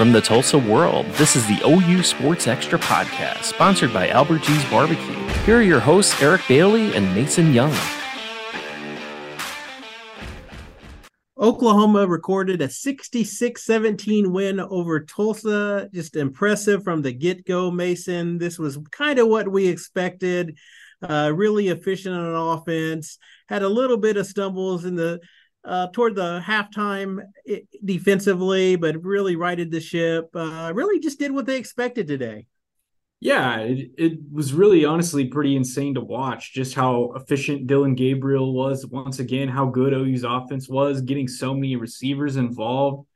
from the Tulsa world. This is the OU Sports Extra podcast, sponsored by Albert G's Barbecue. Here are your hosts, Eric Bailey and Mason Young. Oklahoma recorded a 66 17 win over Tulsa. Just impressive from the get go, Mason. This was kind of what we expected. Uh, really efficient on offense. Had a little bit of stumbles in the uh, toward the halftime defensively, but really righted the ship. Uh, really just did what they expected today. Yeah, it, it was really honestly pretty insane to watch just how efficient Dillon Gabriel was once again, how good OU's offense was, getting so many receivers involved.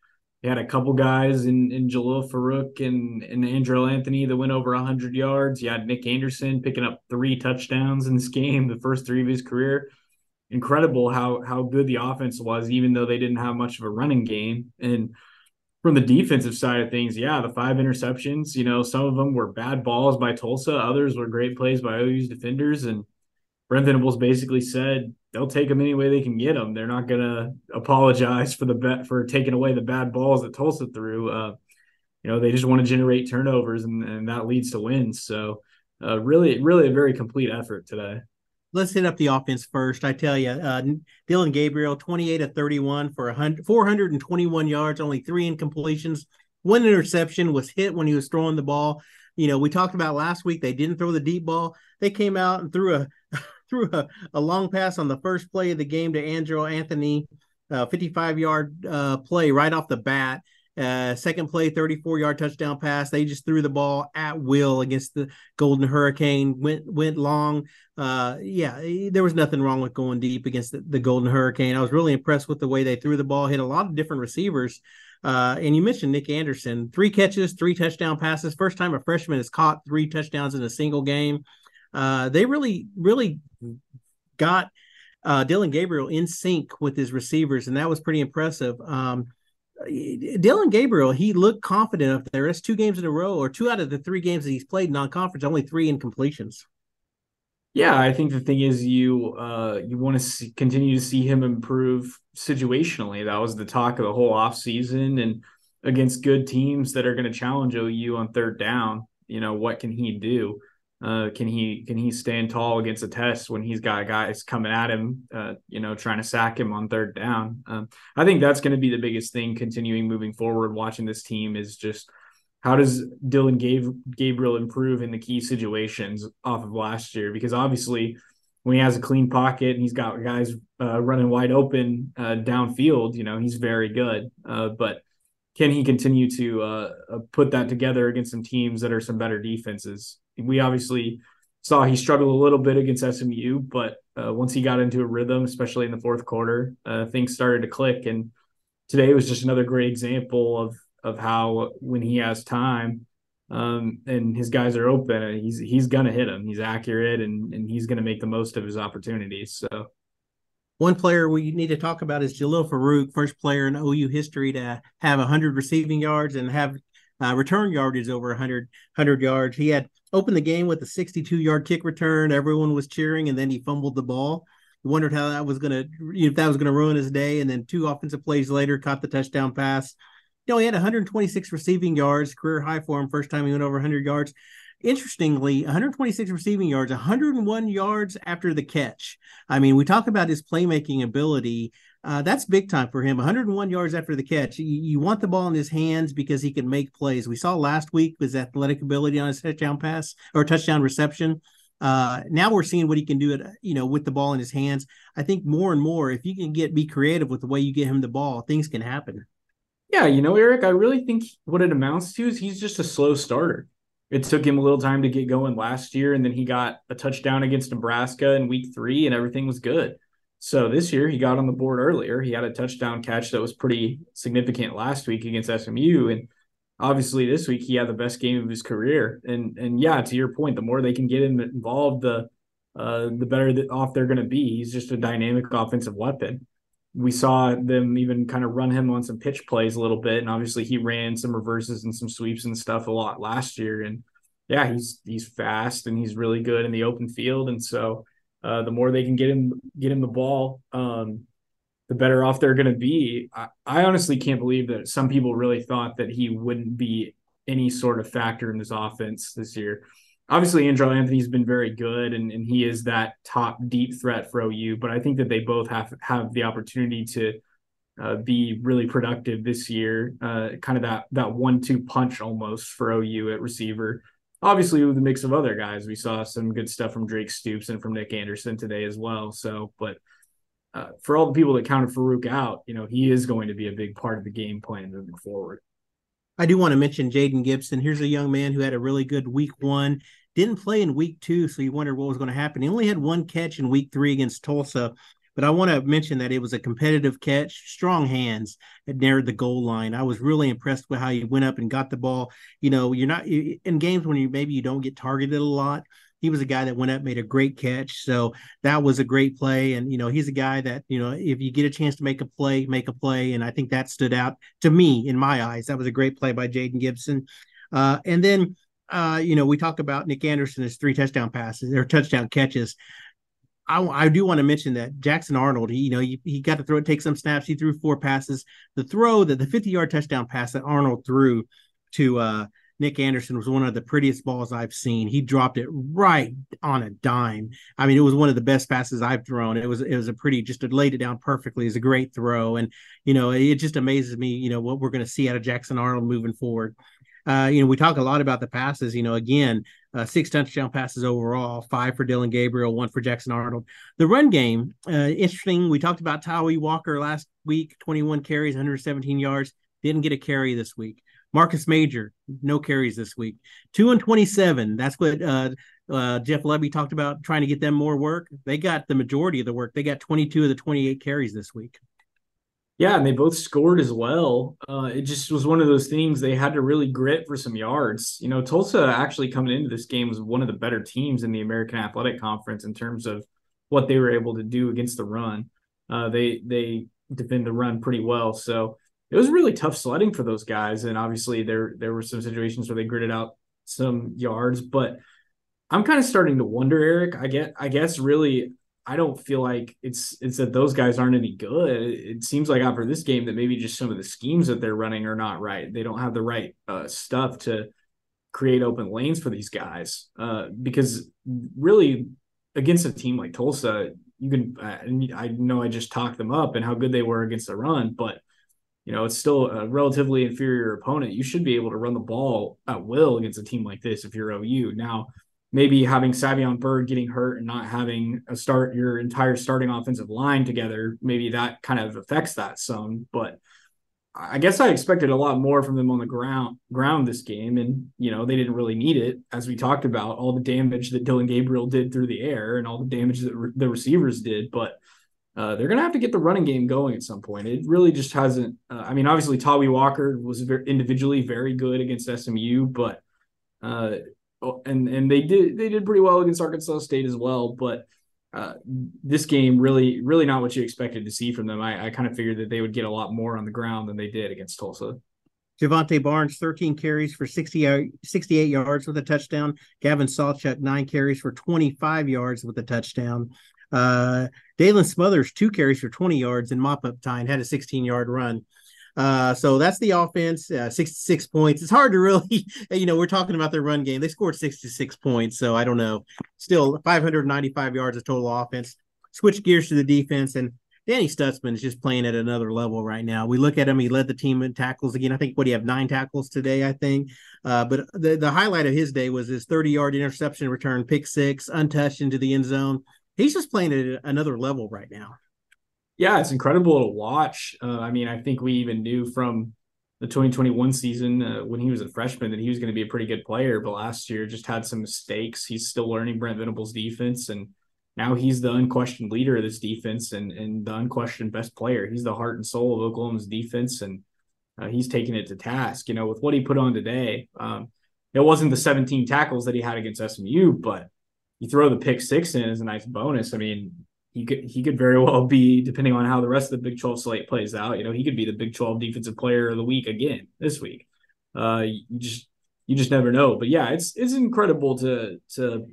They had a couple guys in, in Jalil Farooq and, and Andrel Anthony that went over 100 yards. You had Nic Anderson picking up three touchdowns in this game, the first three of his career. Incredible how how good the offense was, even though they didn't have much of a running game. And from the defensive side of things, yeah, the five interceptions, you know, some of them were bad balls by Tulsa, others were great plays by OU's defenders. And Brent Venables basically said they'll take them any way they can get them. They're not going to apologize for the bet for taking away the bad balls that Tulsa threw. Uh, you know, they just want to generate turnovers, and, and that leads to wins. So, uh, really, really a very complete effort today let's hit up the offense first. I tell you, uh, Dillon Gabriel, 28 of 31 for 100, 421 yards, only three incompletions. One interception was hit when he was throwing the ball. You know, we talked about last week, they didn't throw the deep ball. They came out and threw a threw a, a long pass on the first play of the game to Andrel Anthony, uh, 55 yard uh, play right off the bat. Uh, second play, 34 yard touchdown pass. They just threw the ball at will against the Golden Hurricane. Went went long. Uh, yeah, there was nothing wrong with going deep against the, the, Golden Hurricane. I was really impressed with the way they threw the ball. Hit a lot of different receivers. Uh, and you mentioned Nic Anderson, three catches, three touchdown passes. First time a freshman has caught three touchdowns in a single game. Uh, they really, really got uh, Dillon Gabriel in sync with his receivers, and that was pretty impressive. Um, Dillon Gabriel, he looked confident up there. It's two games in a row, or two out of the three games that he's played non-conference, only three incompletions. Yeah, I think the thing is you uh, you want to continue to see him improve situationally. That was the talk of the whole offseason and against good teams that are going to challenge OU on third down. You know, what can he do? Uh, can he can he stand tall against a test when he's got guys coming at him, uh, you know, trying to sack him on third down? Um, I think that's going to be the biggest thing continuing moving forward. Watching this team is just how does Dillon Gabriel improve in the key situations off of last year? Because obviously, when he has a clean pocket and he's got guys uh, running wide open uh, downfield, you know, he's very good. Uh, but can he continue to uh, put that together against some teams that are some better defenses? We obviously saw he struggled a little bit against SMU, but uh, once he got into a rhythm, especially in the fourth quarter, uh, things started to click. And today was just another great example of of how when he has time um, and his guys are open, he's he's gonna hit him. He's accurate and and he's gonna make the most of his opportunities. So one player we need to talk about is Jalil Farooq, first player in OU history to have 100 receiving yards and have uh, return yardage is over 100, 100 yards. He had opened the game with a 62 yard kick return. Everyone was cheering, and then he fumbled the ball. Wondered how that was going to, if that was going to ruin his day. And then two offensive plays later, caught the touchdown pass. You know, he had 126 receiving yards, career high for him, first time he went over 100 yards. Interestingly, 126 receiving yards, 101 yards after the catch. I mean, we talk about his playmaking ability. Uh, that's big time for him. 101 yards after the catch. You, you, want the ball in his hands because he can make plays. We saw last week his athletic ability on his touchdown pass or touchdown reception. Uh, now we're seeing what he can do at you know with the ball in his hands. I think more and more, if you can get be creative with the way you get him the ball, things can happen. Yeah, you know, Eric, I really think what it amounts to is he's just a slow starter it took him a little time to get going last year, and then he got a touchdown against Nebraska in week three, and everything was good. So this year he got on the board earlier. He had a touchdown catch that was pretty significant last week against SMU, and obviously this week he had the best game of his career. And and yeah, to your point, the more they can get him involved, the uh, the better off they're going to be. He's just a dynamic offensive weapon. We saw them even kind of run him on some pitch plays a little bit, and obviously he ran some reverses and some sweeps and stuff a lot last year. And yeah, he's he's fast and he's really good in the open field, and so uh, the more they can get him get him the ball, um, the better off they're going to be. I, I honestly can't believe that some people really thought that he wouldn't be any sort of factor in this offense this year. Obviously, Andrel Anthony's been very good, and, and he is that top deep threat for OU. But I think that they both have have the opportunity to uh, be really productive this year. Uh, kind of that that one two punch almost for OU at receiver. Obviously, with a mix of other guys, we saw some good stuff from Drake Stoops and from Nic Anderson today as well. So, but uh, for all the people that counted Farooq out, you know, he is going to be a big part of the game plan moving forward. I do want to mention Jayden Gibson. Here's a young man who had a really good week one, didn't play in week two, so you wondered what was going to happen. He only had one catch in week three against Tulsa, but I want to mention that it was a competitive catch, strong hands narrowed the goal line. I was really impressed with how he went up and got the ball. You know, you're not in games when you maybe you don't get targeted a lot he was a guy that went up, made a great catch. So that was a great play. And, you know, he's a guy that, you know, if you get a chance to make a play, make a play. And I think that stood out to me in my eyes. That was a great play by Jayden Gibson. Uh, and then, uh, you know, we talk about Nic Anderson's three touchdown passes or touchdown catches. I, I, do want to mention that Jackson Arnold, he, you know, he, he got to throw, take some snaps. He threw four passes. The throw that the 50 yard touchdown pass that Arnold threw to uh, Nic Anderson was one of the prettiest balls I've seen. He dropped it right on a dime. I mean, it was one of the best passes I've thrown. It was it was a pretty just laid it down perfectly. It's a great throw, and you know it just amazes me. You know what we're going to see out of Jackson Arnold moving forward. Uh, you know, we talk a lot about the passes. You know, again, uh, six touchdown passes overall, five for Dillon Gabriel, one for Jackson Arnold. The run game, uh, interesting. We talked about Tawee Walker last week, 21 carries, 117 yards. Didn't get a carry this week. Marcus Major, no carries this week. Two and 27. That's what uh, uh, Jeff Lebby talked about trying to get them more work. They got the majority of the work. They got 22 of the 28 carries this week. Yeah, and they both scored as well. Uh, it just was one of those things they had to really grit for some yards. You know, Tulsa actually coming into this game was one of the better teams in the American Athletic Conference in terms of what they were able to do against the run. Uh, they they defend the run pretty well. So it was really tough sledding for those guys. And obviously there there were some situations where they gritted out some yards, but I'm kind of starting to wonder, Eric. I get I guess really I don't feel like it's it's that those guys aren't any good. It seems like after this game that maybe just some of the schemes that they're running are not right. They don't have the right uh, stuff to create open lanes for these guys. Uh, because really, against a team like Tulsa, you can. Uh, I know I just talked them up and how good they were against the run, but you know, it's still a relatively inferior opponent. You should be able to run the ball at will against a team like this if you're OU. Now, maybe having Savion Byrd getting hurt and not having a start your entire starting offensive line together, maybe that kind of affects that some. But I guess I expected a lot more from them on the ground ground this game, and you know they didn't really need it, as we talked about all the damage that Dillon Gabriel did through the air and all the damage that re- the receivers did, but uh, they're going to have to get the running game going at some point. It really just hasn't. Uh, I mean, obviously, Tawee Walker was very, individually very good against SMU, but uh, and and they did they did pretty well against Arkansas State as well. But uh, this game really really not what you expected to see from them. I, I kind of figured that they would get a lot more on the ground than they did against Tulsa. Jovantae Barnes, 13 carries for 60, 68 yards with a touchdown. Gavin Sawchuk, nine carries for 25 yards with a touchdown. Uh, Daylan Smothers, two carries for 20 yards in mop up time, had a 16 yard run. Uh, so that's the offense, uh, 66 points. It's hard to really, you know, we're talking about their run game. They scored 66 points. So I don't know. Still 595 yards of total offense. Switch gears to the defense. And Danny Stutsman is just playing at another level right now. We look at him; he led the team in tackles again. I think what do you have nine tackles today? I think, uh, but the the highlight of his day was his 30 yard interception return, pick six, untouched into the end zone he's just playing at another level right now. Yeah, it's incredible to watch. Uh, I mean, I think we even knew from the 2021 season uh, when he was a freshman that he was going to be a pretty good player, but last year just had some mistakes. He's still learning Brent Venables' defense, and now he's the unquestioned leader of this defense and and the unquestioned best player. He's the heart and soul of Oklahoma's defense, and uh, he's taking it to task. You know, with what he put on today, um, it wasn't the 17 tackles that he had against SMU, but you throw the pick six in as a nice bonus. I mean, he could he could very well be, depending on how the rest of the Big 12 slate plays out, you know, he could be the Big 12 defensive player of the week again this week. Uh, you just you just never know. But yeah, it's it's incredible to to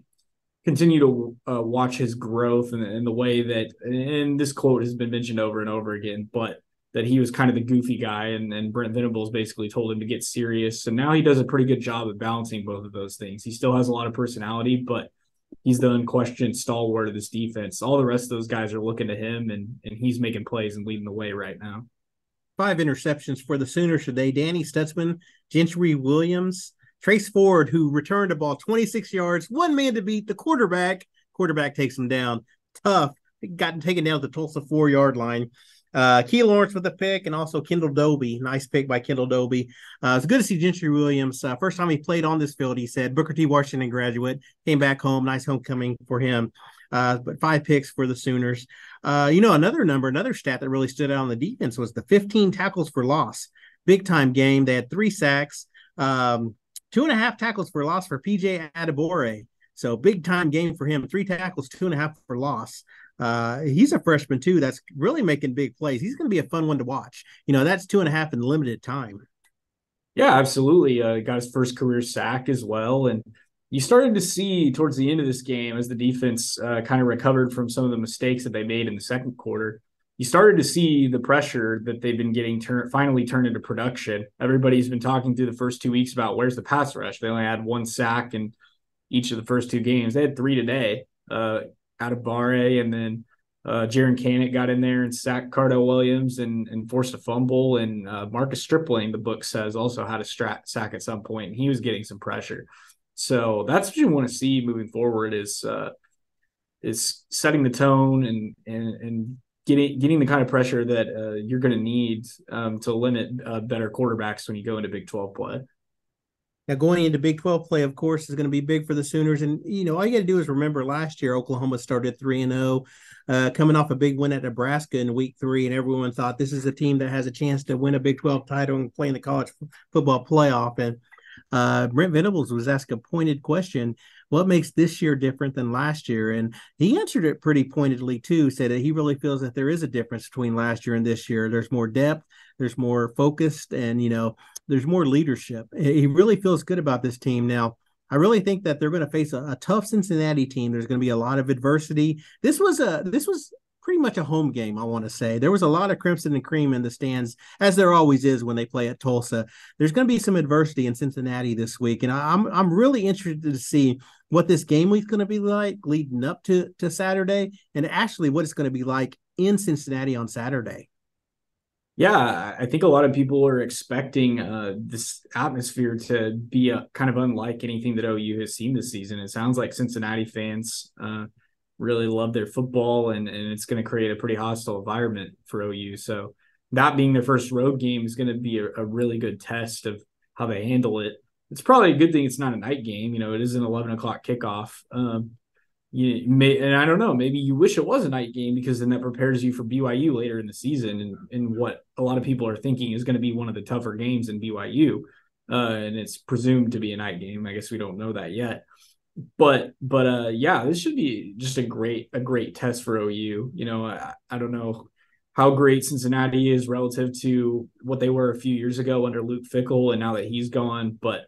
continue to uh, watch his growth and, and the way that, and this quote has been mentioned over and over again, but that he was kind of the goofy guy and, and Brent Venables basically told him to get serious. And now he does a pretty good job of balancing both of those things. He still has a lot of personality, but he's the unquestioned stalwart of this defense. All the rest of those guys are looking to him and and he's making plays and leading the way right now. Five interceptions for the Sooners today. Danny Stutsman, Gentry Williams, Trace Ford, who returned a ball 26 yards, one man to beat the quarterback. Quarterback takes him down. Tough. Got taken down at the Tulsa four yard line. Uh, Key Lawrence with a pick, and also Kendel Dolby. Nice pick by Kendel Dolby. Uh, it's good to see Gentry Williams. Uh, first time he played on this field, he said Booker T. Washington graduate, came back home. Nice homecoming for him. Uh, but five picks for the Sooners. Uh, you know, another number, another stat that really stood out on the defense was the 15 tackles for loss. Big time game. They had three sacks, um, two and a half tackles for loss for PJ Adebawore. So big time game for him. Three tackles, two and a half for loss. Uh, he's a freshman too. That's really making big plays. He's going to be a fun one to watch. You know, that's two and a half in limited time. Yeah, absolutely. Uh, got his first career sack as well, and you started to see towards the end of this game as the defense uh, kind of recovered from some of the mistakes that they made in the second quarter. You started to see the pressure that they've been getting turn finally turned into production. Everybody's been talking through the first two weeks about where's the pass rush. They only had one sack in each of the first two games. They had three today. Uh, Adebawore, and then uh, Jaren Kanak got in there and sacked Cardell Williams and, and forced a fumble. And uh, Marcus Stripling, the book says, also had a sack at some point, and he was getting some pressure. So that's what you want to see moving forward is uh, is setting the tone and and and getting getting the kind of pressure that uh, you're going to need um, to limit uh, better quarterbacks when you go into Big Twelve play. Now, going into Big 12 play, of course, is going to be big for the Sooners. And, you know, all you got to do is remember last year, Oklahoma started 3 and 0, uh, coming off a big win at Nebraska in week three. And everyone thought this is a team that has a chance to win a Big 12 title and play in the college football playoff. And uh, Brent Venables was asked a pointed question what makes this year different than last year? And he answered it pretty pointedly too, said that he really feels that there is a difference between last year and this year. There's more depth, there's more focused, and you know, there's more leadership. He really feels good about this team now. I really think that they're going to face a, a tough Cincinnati team. There's going to be a lot of adversity. This was a this was pretty much a home game, I want to say. There was a lot of crimson and cream in the stands, as there always is when they play at Tulsa. There's going to be some adversity in Cincinnati this week, and I'm I'm really interested to see what this game week's going to be like leading up to to Saturday, and actually what it's going to be like in Cincinnati on Saturday. Yeah, I think a lot of people are expecting uh, this atmosphere to be a, kind of unlike anything that OU has seen this season. It sounds like Cincinnati fans uh, really love their football, and, and it's going to create a pretty hostile environment for OU. So, that being their first road game is going to be a, a really good test of how they handle it. It's probably a good thing it's not a night game. You know, it is an 11 o'clock kickoff. Um, you may, and I don't know, maybe you wish it was a night game because then that prepares you for BYU later in the season and, and what a lot of people are thinking is going to be one of the tougher games in BYU. Uh, and it's presumed to be a night game. I guess we don't know that yet but but uh yeah this should be just a great a great test for OU you know I, I don't know how great Cincinnati is relative to what they were a few years ago under Luke Fickell, and now that he's gone but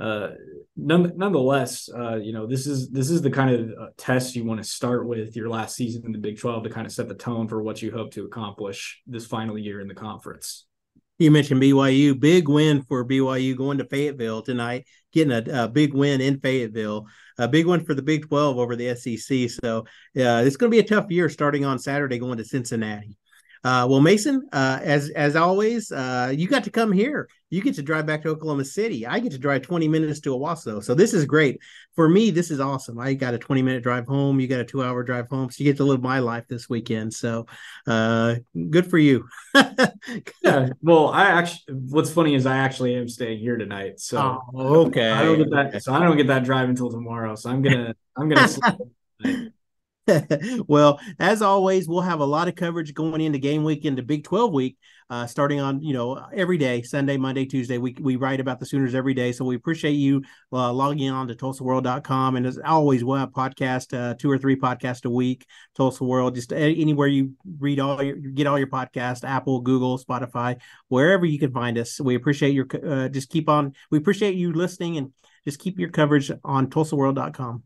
uh none, nonetheless uh you know this is this is the kind of uh, test you want to start with your last season in the Big 12 to kind of set the tone for what you hope to accomplish this final year in the conference you mentioned BYU, big win for BYU going to Fayetteville tonight, getting a, a, big win in Fayetteville, a big one for the Big 12 over the SEC. So uh, it's going to be a tough year starting on Saturday going to Cincinnati. Uh, well, Mason, uh, as as always, uh, you got to come here. You get to drive back to Oklahoma City. I get to drive 20 minutes to Owasso. So this is great for me. This is awesome. I got a 20 minute drive home. You got a two hour drive home. So you get to live my life this weekend. So uh, good for you. yeah. Well, I actually, what's funny is I actually am staying here tonight. So oh, okay. I don't get that. So I don't get that drive until tomorrow. So I'm gonna I'm gonna. well, as always, we'll have a lot of coverage going into game week into Big 12 week, uh, starting on, you know, every day, Sunday, Monday, Tuesday. We, we write about the Sooners every day. So we appreciate you uh, logging on to TulsaWorld.com. And as always, we'll have podcast, uh, two or three podcasts a week, Tulsa World, just anywhere you read all your, get all your podcasts, Apple, Google, Spotify, wherever you can find us. We appreciate your, uh, just keep on, we appreciate you listening and just keep your coverage on TulsaWorld.com.